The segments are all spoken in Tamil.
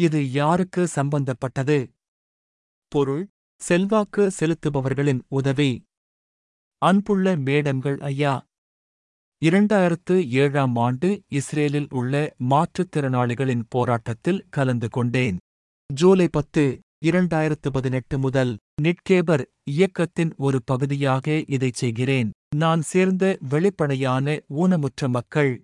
இது யாருக்கு சம்பந்தப்பட்டது? பொருள் செல்வாக்கு செலுத்துபவர்களின் உதவி. அன்புள்ள மேடம்கள் ஐயா. இரண்டாயிரத்து ஏழாம் ஆண்டு இஸ்ரேலில் உள்ள மாற்றுத்திறனாளிகளின் போராட்டத்தில் கலந்து கொண்டேன். ஜூலை பத்து இரண்டாயிரத்து பதினெட்டு முதல் நிட்கேபர் இயக்கத்தின் ஒரு பகுதியாக இதைச் செய்கிறேன். நான் சேர்ந்த வெளிப்படையான ஊனமுற்ற மக்கள்.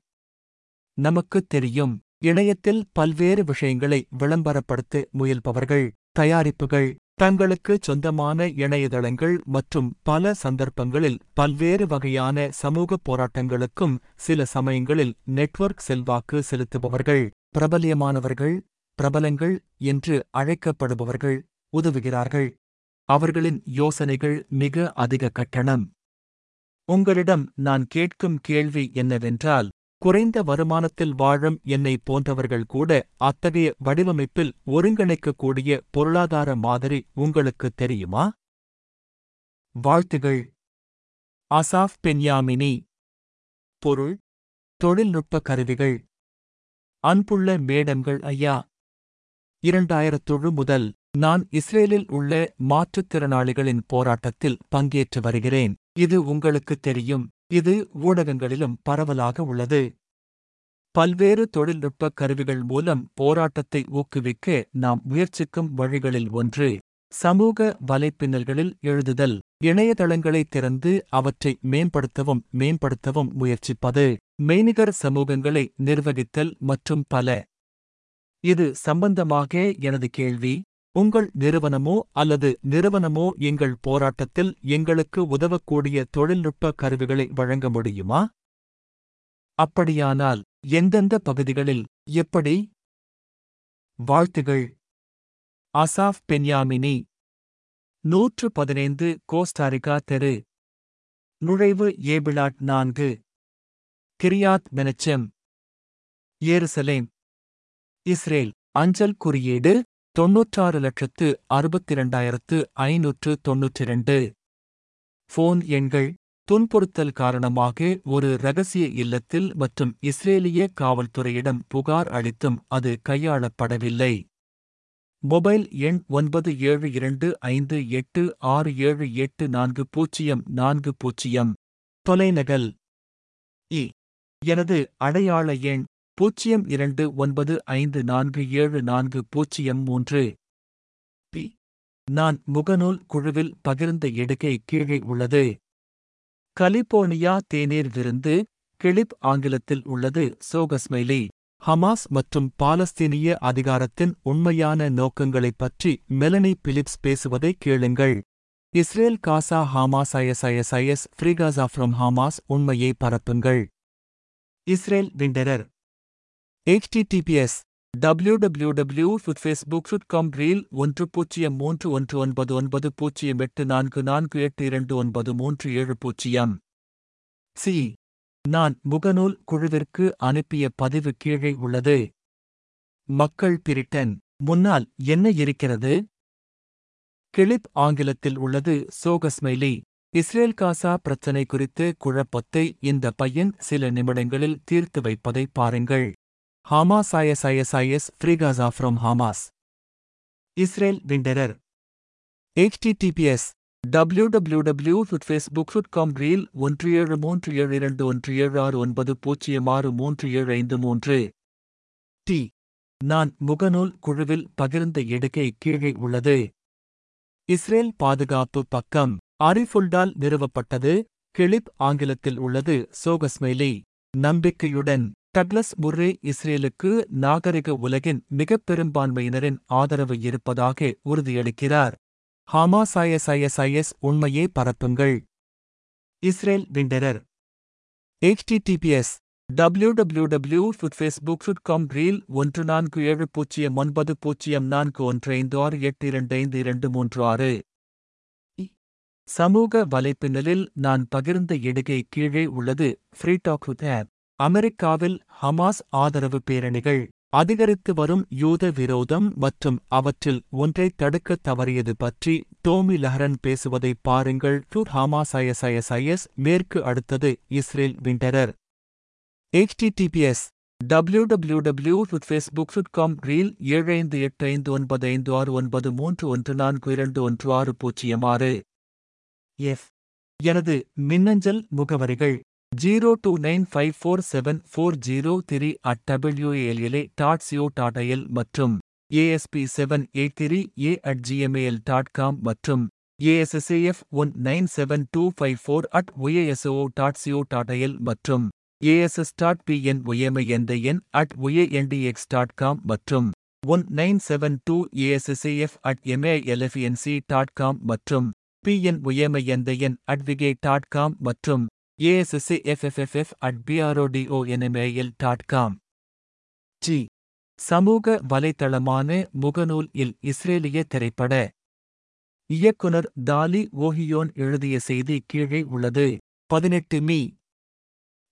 நமக்குத் தெரியும். இணையத்தில் பல்வேறு விஷயங்களை விளம்பரப்படுத்த முயல்பவர்கள் தயாரிப்புகள் தங்களுக்கு சொந்தமான இணையதளங்கள் மற்றும் பல சந்தர்ப்பங்களில் பல்வேறு வகையான சமூக போராட்டங்களுக்கும் சில சமயங்களில் நெட்வொர்க் செல்வாக்கு செலுத்துபவர்கள் பிரபலியமானவர்கள் பிரபலங்கள் என்று அழைக்கப்படுபவர்கள் உதவுகிறார்கள். அவர்களின் யோசனைகள் மிக அதிக கட்டணம். உங்களிடம் நான் கேட்கும் கேள்வி என்னவென்றால் குறைந்த வருமானத்தில் வாழும் என்னை போன்றவர்கள் கூட அத்தகைய வடிவமைப்பில் ஒருங்கிணைக்கக்கூடிய பொருளாதார மாதிரி உங்களுக்கு தெரியுமா? வாழ்த்துகள். Asaf Benyamini. பொருள். தொழில்நுட்ப கருவிகள். அன்புள்ள மேடம்கள் ஐயா. இரண்டாயிரத்தொழு முதல் நான் இஸ்ரேலில் உள்ள மாற்றுத்திறனாளிகளின் போராட்டத்தில் பங்கேற்று வருகிறேன். இது உங்களுக்குத் தெரியும். இது ஊடகங்களிலும் பரவலாக உள்ளது. பல்வேறு தொழில்நுட்ப கருவிகள் மூலம் போராட்டத்தை ஊக்குவிக்க நாம் முயற்சிக்கும் வழிகளில் ஒன்று சமூக வலைப்பின்னல்களில் எழுதுதல். இணையதளங்களை திறந்து அவற்றை மேம்படுத்தவும் மேம்படுத்தவும் முயற்சிப்பது. மெய்நிகர் சமூகங்களை நிர்வகித்தல் மற்றும் பல. இது சம்பந்தமாக எனது கேள்வி. உங்கள் நிறுவனமோ அல்லது நிறுவனமோ எங்கள் போராட்டத்தில் எங்களுக்கு உதவக்கூடிய தொழில்நுட்ப கருவிகளை வழங்க முடியுமா? அப்படியானால் எந்தெந்த பகுதிகளில் எப்படி? வாழ்த்துகள். Asaf Benyamini. நூற்று பதினைந்து கோஸ்டாரிகா தெரு. நுழைவு ஏபிளாட் நான்கு. Kiryat Menachem. ஏருசலேம். இஸ்ரேல். அஞ்சல் குறியீடு தொன்னூற்றாறு லட்சத்து அறுபத்திரண்டாயிரத்து ஐநூற்று தொன்னூற்றிரண்டு. ஃபோன் எண்கள் துன்புறுத்தல் காரணமாக ஒரு ரகசிய இல்லத்தில் மற்றும் இஸ்ரேலிய காவல்துறையிடம் புகார் அளித்தும் அது கையாளப்படவில்லை. மொபைல் எண் ஒன்பது ஏழு இரண்டு ஐந்து எட்டு ஆறு ஏழு எட்டு நான்கு பூஜ்ஜியம் நான்கு பூஜ்ஜியம். தொலைநகல். இ. எனது அடையாள எண் பூஜ்ஜியம் இரண்டு ஒன்பது ஐந்து நான்கு ஏழு நான்கு பூஜ்ஜியம் மூன்று. பி. நான் முகநூல் குழுவில் பகிர்ந்த எடுக்கை கீழே உள்ளது. கலிபோர்னியா தேநீர் விருந்து கிளிப் ஆங்கிலத்தில் உள்ளது. சோகஸ்மைலி ஹமாஸ் மற்றும் பாலஸ்தீனிய அதிகாரத்தின் உண்மையான நோக்கங்களைப் பற்றி மெலனி பிலிப்ஸ் பேசுவதை கேளுங்கள். இஸ்ரேல் காசா ஹாமாஸ் ஐஎஸ்ஐஎஸ்ஐஎஸ் ஃப்ரீகாசா ஃப்ரம் ஹாமாஸ் உண்மையை பரப்புங்கள். இஸ்ரேல் விண்டரர். Https காம் ரீல் ஒன்று பூஜ்ஜியம் மூன்று ஒன்று ஒன்பது ஒன்பது பூஜ்ஜியம் எட்டு நான்கு நான்கு எட்டு இரண்டு ஒன்பது மூன்று ஏழு பூஜ்ஜியம் சி நான் முகநூல் குழுவிற்கு அனுப்பிய பதிவு கீழே உள்ளது மக்கள் பிரிட்டன் முன்னால் என்ன இருக்கிறது கிளிப் ஆங்கிலத்தில் உள்ளது சோகஸ்மைலி இஸ்ரேல் காசா பிரச்சினை குறித்து குழப்பத்தை இந்த பையன் சில நிமிடங்களில் தீர்த்து வைப்பதை பாருங்கள் Hamas ISIS free Gaza from Hamas Israel விண்டரர் https www.facebook.com reel ஒன்று ஏழு மூன்று ஏழு இரண்டு ஒன்று ஏழு ஆறு ஒன்பது பூஜ்ஜியம் ஆறு மூன்று ஏழு ஐந்து மூன்று டி நான் முகநூல் குழுவில் பகிர்ந்த எடுக்கை கீழே உள்ளது இஸ்ரேல் பாதுகாப்பு பக்கம் அரிஃபுல்டால் நிறுவப்பட்டது கிளிப் ஆங்கிலத்தில் உள்ளது சோகஸ்மெய்லி நம்பிக்கையுடன் டக்ளஸ் முர்ரே இஸ்ரேலுக்கு நாகரிக உலகின் மிகப் பெரும்பான்மையினரின் ஆதரவு இருப்பதாக உறுதியளிக்கிறார். ஹமாஸ் ஐஎஸ்ஐஎஸ்ஐஎஸ் உண்மையே பரப்புங்கள். இஸ்ரேல் விண்டரர். Https காம் ரீல் ஒன்று நான்கு ஏழு பூஜ்ஜியம் ஒன்பது பூஜ்ஜியம் நான்கு ஒன்று ஐந்து ஆறு எட்டு இரண்டு ஐந்து இரண்டு மூன்று ஆறு. சமூக வலைப்பின்னலில் நான் பகிர்ந்த இடுகை கீழே உள்ளது. ஃப்ரீடாக் வித் ஆப் அமெரிக்காவில் ஹமாஸ் ஆதரவு பேரணிகள் அதிகரித்து வரும் யூத விரோதம் மற்றும் அவற்றில் ஒன்றை தடுக்கத் தவறியது பற்றி டோமி லஹரன் பேசுவதை பாருங்கள். டு ஹமாஸ் ஐஎஸ்ஐஎஸ்ஐஎஸ் மேற்கு அடுத்தது இஸ்ரேல் விண்டரர் HTTPS W W W Facebook dot com reel ஏழு ஐந்து எட்டு ஐந்து ஒன்பது ஐந்து ஆறு ஒன்பது மூன்று ஒன்று நான்கு இரண்டு ஒன்று ஆறு பூஜ்ஜியம் ஆறு எஃப் எனது மின்னஞ்சல் முகவரிகள் zero two nine five four seven four zero three at WALLA dot CO dot IL மற்றும் ASP seven eight three A at GMAL dot com மற்றும் ASSAF one nine seven two five four at YASO dot CO dot IL மற்றும் ஏஎஸ்எஸ் டாட் பிஎன் ஒய்எம்ஐ என்ற N at YANDX dot com மற்றும் one nine seven two ASSAF at MALFNC dot com மற்றும் பிஎன் ஒய்எம்ஐ என்ற N at VK dot com மற்றும் ASSAFFF at PROTO NMAL dot com G சமூக வலைத்தளமான முகநூல் இல் இஸ்ரேலிய திரைப்பட. இயக்குனர் தாலி ஓஹியோன் எழுதிய செய்தி கீழே உள்ளது. பதினெட்டு மீ.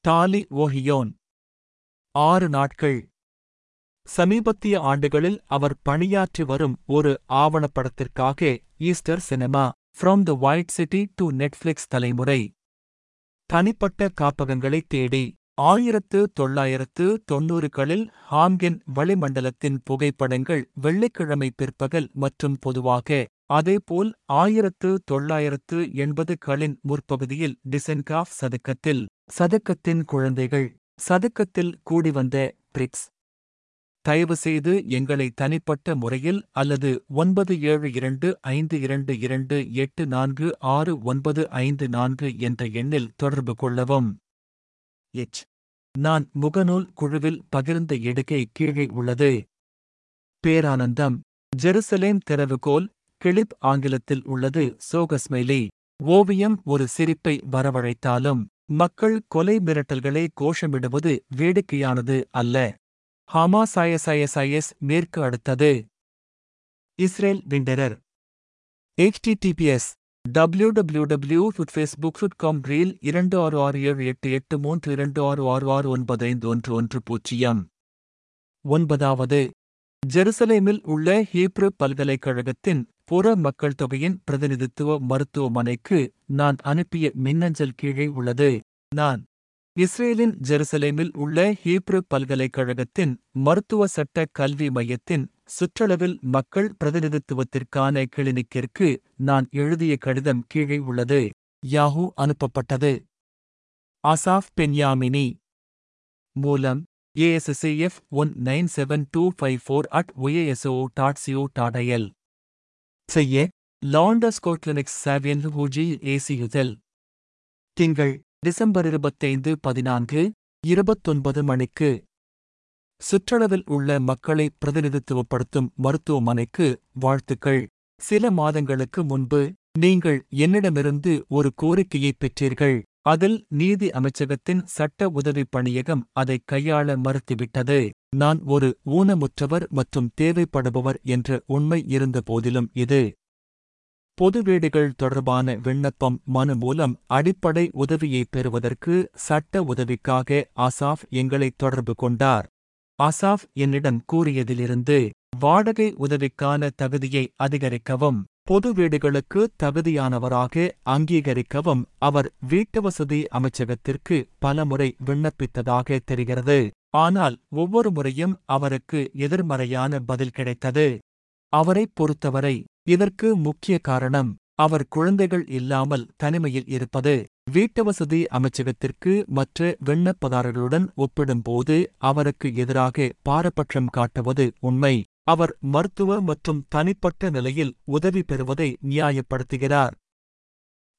டாலி ஓஹியோன். ஆறு நாட்கள். சமீபத்திய ஆண்டுகளில் அவர் பணியாற்றி வரும் ஒரு ஆவணப்படத்திற்காக Easter cinema from the white city to Netflix தலைமுறை. தனிப்பட்ட காப்பகங்களை தேடி ஆயிரத்து தொள்ளாயிரத்து தொன்னூறுகளில் ஹாம்கின் வளிமண்டலத்தின் புகைப்படங்கள் வெள்ளிக்கிழமை பிற்பகல் மற்றும் பொதுவாக அதேபோல் ஆயிரத்து தொள்ளாயிரத்து எண்பதுகளின் முற்பகுதியில் டிசென்காஃப் சதுக்கத்தில் சதுக்கத்தின் குழந்தைகள் சதுக்கத்தில் கூடிவந்த பிரிக்ஸ் தயவுசெய்து எங்களை தனிப்பட்ட முறையில் அல்லது ஒன்பது ஏழு இரண்டு ஐந்து இரண்டு இரண்டு எட்டு நான்கு ஆறு ஒன்பது ஐந்து நான்கு என்ற எண்ணில் தொடர்பு கொள்ளவும். எச். நான் முகநூல் குழுவில் பகிர்ந்த எடுக்கை கீழே உள்ளது. பேரானந்தம். ஜெருசலேம் திறவுகோல் கிளிப் ஆங்கிலத்தில் உள்ளது. சோகஸ்மெலி ஓவியம் ஒரு சிரிப்பை வரவழைத்தாலும் மக்கள் கொலை மிரட்டல்களை கோஷமிடுவது வேடிக்கையானது அல்ல. ஹமாசாயசாயசாயஸ் மேற்கு அடுத்தது. இஸ்ரேல் விண்டரர். HTTPS W W W Facebook dot com reel இரண்டு ஆறு ஆறு ஏழு எட்டு எட்டு மூன்று இரண்டு ஆறு ஆறு ஆறு ஒன்பது ஐந்து ஒன்று ஒன்று பூஜ்ஜியம். ஒன்பதாவது. ஜெருசலேமில் உள்ள ஹீப்ரு பல்கலைக்கழகத்தின் புற மக்கள் தொகையின் பிரதிநிதித்துவ மருத்துவமனைக்கு நான் அனுப்பிய மின்னஞ்சல் கீழே உள்ளது. நான் இஸ்ரேலின் ஜெருசலேமில் உள்ள ஹீப்ரு பல்கலைக்கழகத்தின் மருத்துவ சட்ட கல்வி மையத்தின் சுற்றளவில் மக்கள் பிரதிநிதித்துவத்திற்கான கிளினிக்கிற்கு நான் எழுதிய கடிதம் கீழே உள்ளது. யாஹூ அனுப்பப்பட்டது. Asaf Benyamini. மூலம் ASSAF one nine seven two five four at YASO dot CO dot IL செய்ய லாண்டஸ் கோட்லினிக்ஸ் சாவியன் ஹூஜி ஏசியுதல் திங்கள் டிசம்பர் இருபத்தைந்து பதினான்கு இருபத்தொன்பது மணிக்கு. சுற்றளவில் உள்ள மக்களை பிரதிநிதித்துவப்படுத்தும் மருத்துவமனைக்கு வாழ்த்துக்கள். சில மாதங்களுக்கு முன்பு நீங்கள் என்னிடமிருந்து ஒரு கோரிக்கையை பெற்றீர்கள். அதில் நீதி அமைச்சகத்தின் சட்ட உதவி பணியகம் அதை கையாள மறுத்துவிட்டது. நான் ஒரு ஊனமுற்றவர் மற்றும் தேவைப்படுபவர் என்ற உண்மை இருந்த போதிலும் இது பொது வீடுகள் தொடர்பான விண்ணப்பம் மனு மூலம் அடிப்படை உதவியை பெறுவதற்கு சட்ட உதவிக்காக அசாஃப் எங்களை தொடர்பு கொண்டார். அசாஃப் என்னிடம் கூறியதிலிருந்து வாடகை உதவிக்கான தகுதியை அதிகரிக்கவும் பொது வீடுகளுக்கு தகுதியானவராக அங்கீகரிக்கவும் அவர் வீட்டுவசதி அமைச்சகத்திற்கு பலமுறை விண்ணப்பித்ததாக தெரிகிறது. ஆனால் ஒவ்வொரு முறையும் அவருக்கு எதிர்மறையான பதில் கிடைத்தது. அவரைப் பொறுத்தவரை இதற்கு முக்கிய காரணம் அவர் குழந்தைகள் இல்லாமல் தனிமையில் இருப்பது. வீட்டுவசதி அமைச்சகத்திற்கு மற்ற விண்ணப்பதாரர்களுடன் ஒப்பிடும்போது அவருக்கு எதிராக பாரபட்சம் காட்டுவது உண்மை. அவர் மருத்துவ மற்றும் தனிப்பட்ட நிலையில் உதவி பெறுவதை நியாயப்படுத்துகிறார்.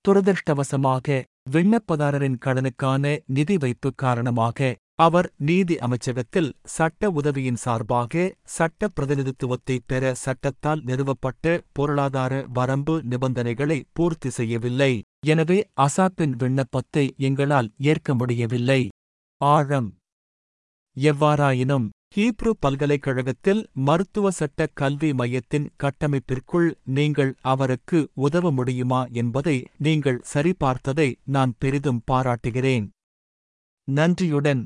துரதிருஷ்டவசமாக விண்ணப்பதாரரின் கடனுக்கான நிதி வைப்பு காரணமாக அவர் நீதி அமைச்சகத்தில் சட்ட உதவியின் சார்பாக சட்ட பிரதிநிதித்துவத்தை பெற சட்டத்தால் நிறுவப்பட்ட பொருளாதார வரம்பு நிபந்தனைகளை பூர்த்தி செய்யவில்லை. எனவே அசாப்பின் விண்ணப்பத்தை எங்களால் ஏற்க முடியவில்லை. ஆழம். எவ்வாறாயினும் ஹீப்ரு பல்கலைக்கழகத்தில் மருத்துவ சட்ட கல்வி மையத்தின் கட்டமைப்பிற்குள் நீங்கள் அவருக்கு உதவ முடியுமா என்பதை நீங்கள் சரிபார்த்ததை நான் பெரிதும் பாராட்டுகிறேன். நன்றியுடன்.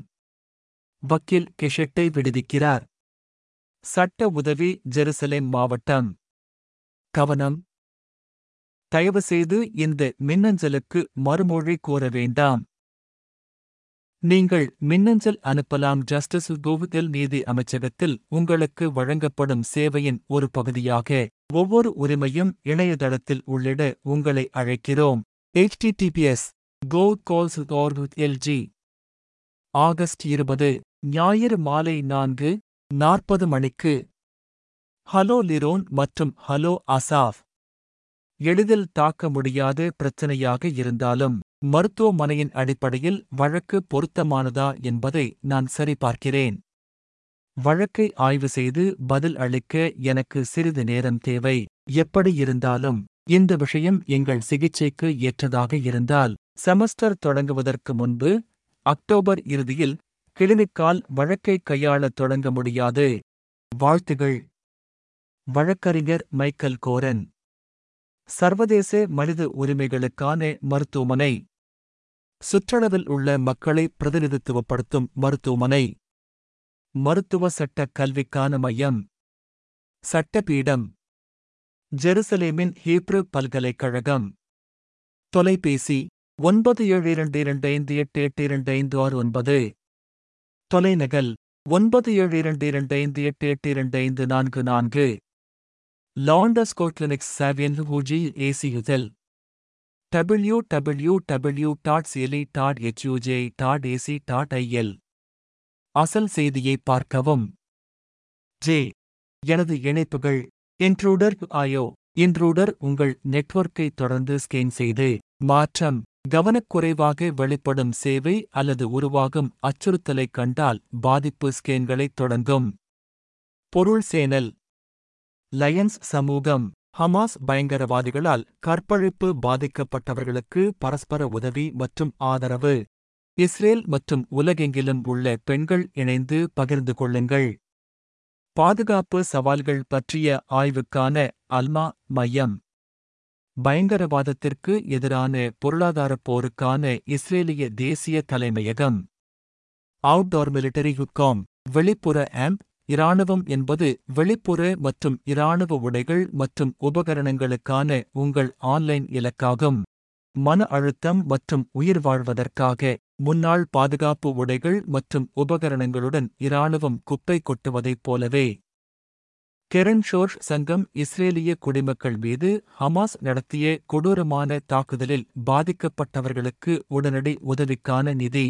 வக்கீல் கெஷெட்டை விடுவிக்கிறார். சட்ட உதவி ஜெருசலேம் மாவட்டம். கவனம். தயவுசெய்து இந்த மின்னஞ்சலுக்கு மறுமொழி கோர வேண்டாம். நீங்கள் மின்னஞ்சல் அனுப்பலாம் ஜஸ்டிஸ் கோவிதல் நீதி அமைச்சகத்தில் உங்களுக்கு வழங்கப்படும் சேவையின் ஒரு பகுதியாக ஒவ்வொரு உரிமையும் இணையதளத்தில் உள்ளிட உங்களை அழைக்கிறோம். Https go calls LG August இருபது. ஞாயிறு மாலை நான்கு நாற்பது மணிக்கு. ஹலோ லிரோன் மற்றும் ஹலோ அசாஃப். எளிதில் தாக்க முடியாத பிரச்சனையாக இருந்தாலும் மருத்துவமனையின் அடிப்படையில் வழக்கு பொருத்தமானதா என்பதை நான் சரிபார்க்கிறேன். வழக்கை ஆய்வு செய்து பதில் அளிக்க எனக்கு சிறிது நேரம் தேவை. எப்படி இருந்தாலும் இந்த விஷயம் எங்கள் சிகிச்சைக்கு ஏற்றதாக இருந்தால் செமஸ்டர் தொடங்குவதற்கு முன்பு அக்டோபர் இறுதியில் கிளினிக்கால் வழக்கை கையாளத் தொடங்க முடியாது. வாழ்த்துகள். வழக்கறிஞர் மைக்கேல் கோரன். சர்வதேச மனித உரிமைகளுக்கான மருத்துவமனை. சுற்றளவில் உள்ள மக்களை பிரதிநிதித்துவப்படுத்தும் மருத்துவமனை. மருத்துவ சட்ட கல்விக்கான மையம். சட்டபீடம் ஜெருசலேமின் ஹீப்ரு பல்கலைக்கழகம். தொலைபேசி ஒன்பது ஏழு இரண்டு இரண்டு ஐந்து எட்டு எட்டு இரண்டு ஐந்து ஆறு ஒன்பது. தொலைநகல் ஒன்பது ஏழு இரண்டு இரண்டு ஐந்து எட்டு எட்டு இரண்டு ஐந்து நான்கு நான்கு. லாண்டஸ் கோட்லினிக்ஸ் சாவியன் HuJI ஏசியுதல் W W W dot CL dot HUJ dot AC dot IL அசல் செய்தியை பார்க்கவும். ஜே எனது இணைப்புகள் இன்ட்ரூடர் ஆயோ இன்ட்ரூடர் உங்கள் நெட்வொர்க்கை தொடர்ந்து ஸ்கேன் செய்து மாற்றம். கவனக்குறைவாக வெளிப்படும் சேவை அல்லது உருவாகும் அச்சுறுத்தலைக் கண்டால் பாதிப்பு ஸ்கேன்களைத் தொடங்கும். பொருள் சேனல். லயன்ஸ் சமூகம். ஹமாஸ் பயங்கரவாதிகளால் கற்பழிப்பு பாதிக்கப்பட்டவர்களுக்கு பரஸ்பர உதவி மற்றும் ஆதரவு. இஸ்ரேல் மற்றும் உலகெங்கிலும் உள்ள பெண்கள் இணைந்து பகிர்ந்து கொள்ளுங்கள். பாதுகாப்பு சவால்கள் பற்றிய ஆய்வுக்கான அல்மா மையம். பயங்கரவாதத்திற்கு எதிரான பொருளாதாரப் போருக்கான இஸ்ரேலிய தேசிய தலைமையகம். அவுட்டோர் மிலிட்டரி யுக்காம் வெளிப்புற ஆம்ப் இராணுவம் என்பது வெளிப்புற மற்றும் இராணுவ உடைகள் மற்றும் உபகரணங்களுக்கான உங்கள் ஆன்லைன் இலக்காகும். மன அழுத்தம் மற்றும் உயிர் வாழ்வதற்காக முன்னாள் பாதுகாப்பு உடைகள் மற்றும் உபகரணங்களுடன் இராணுவம் குப்பை கொட்டுவதைப் போலவே. கெரன் ஷோர்ஷ் சங்கம் இஸ்ரேலிய குடிமக்கள் மீது ஹமாஸ் நடத்திய கொடூரமான தாக்குதலில் பாதிக்கப்பட்டவர்களுக்கு உடனடி உதவிக்கான நிதி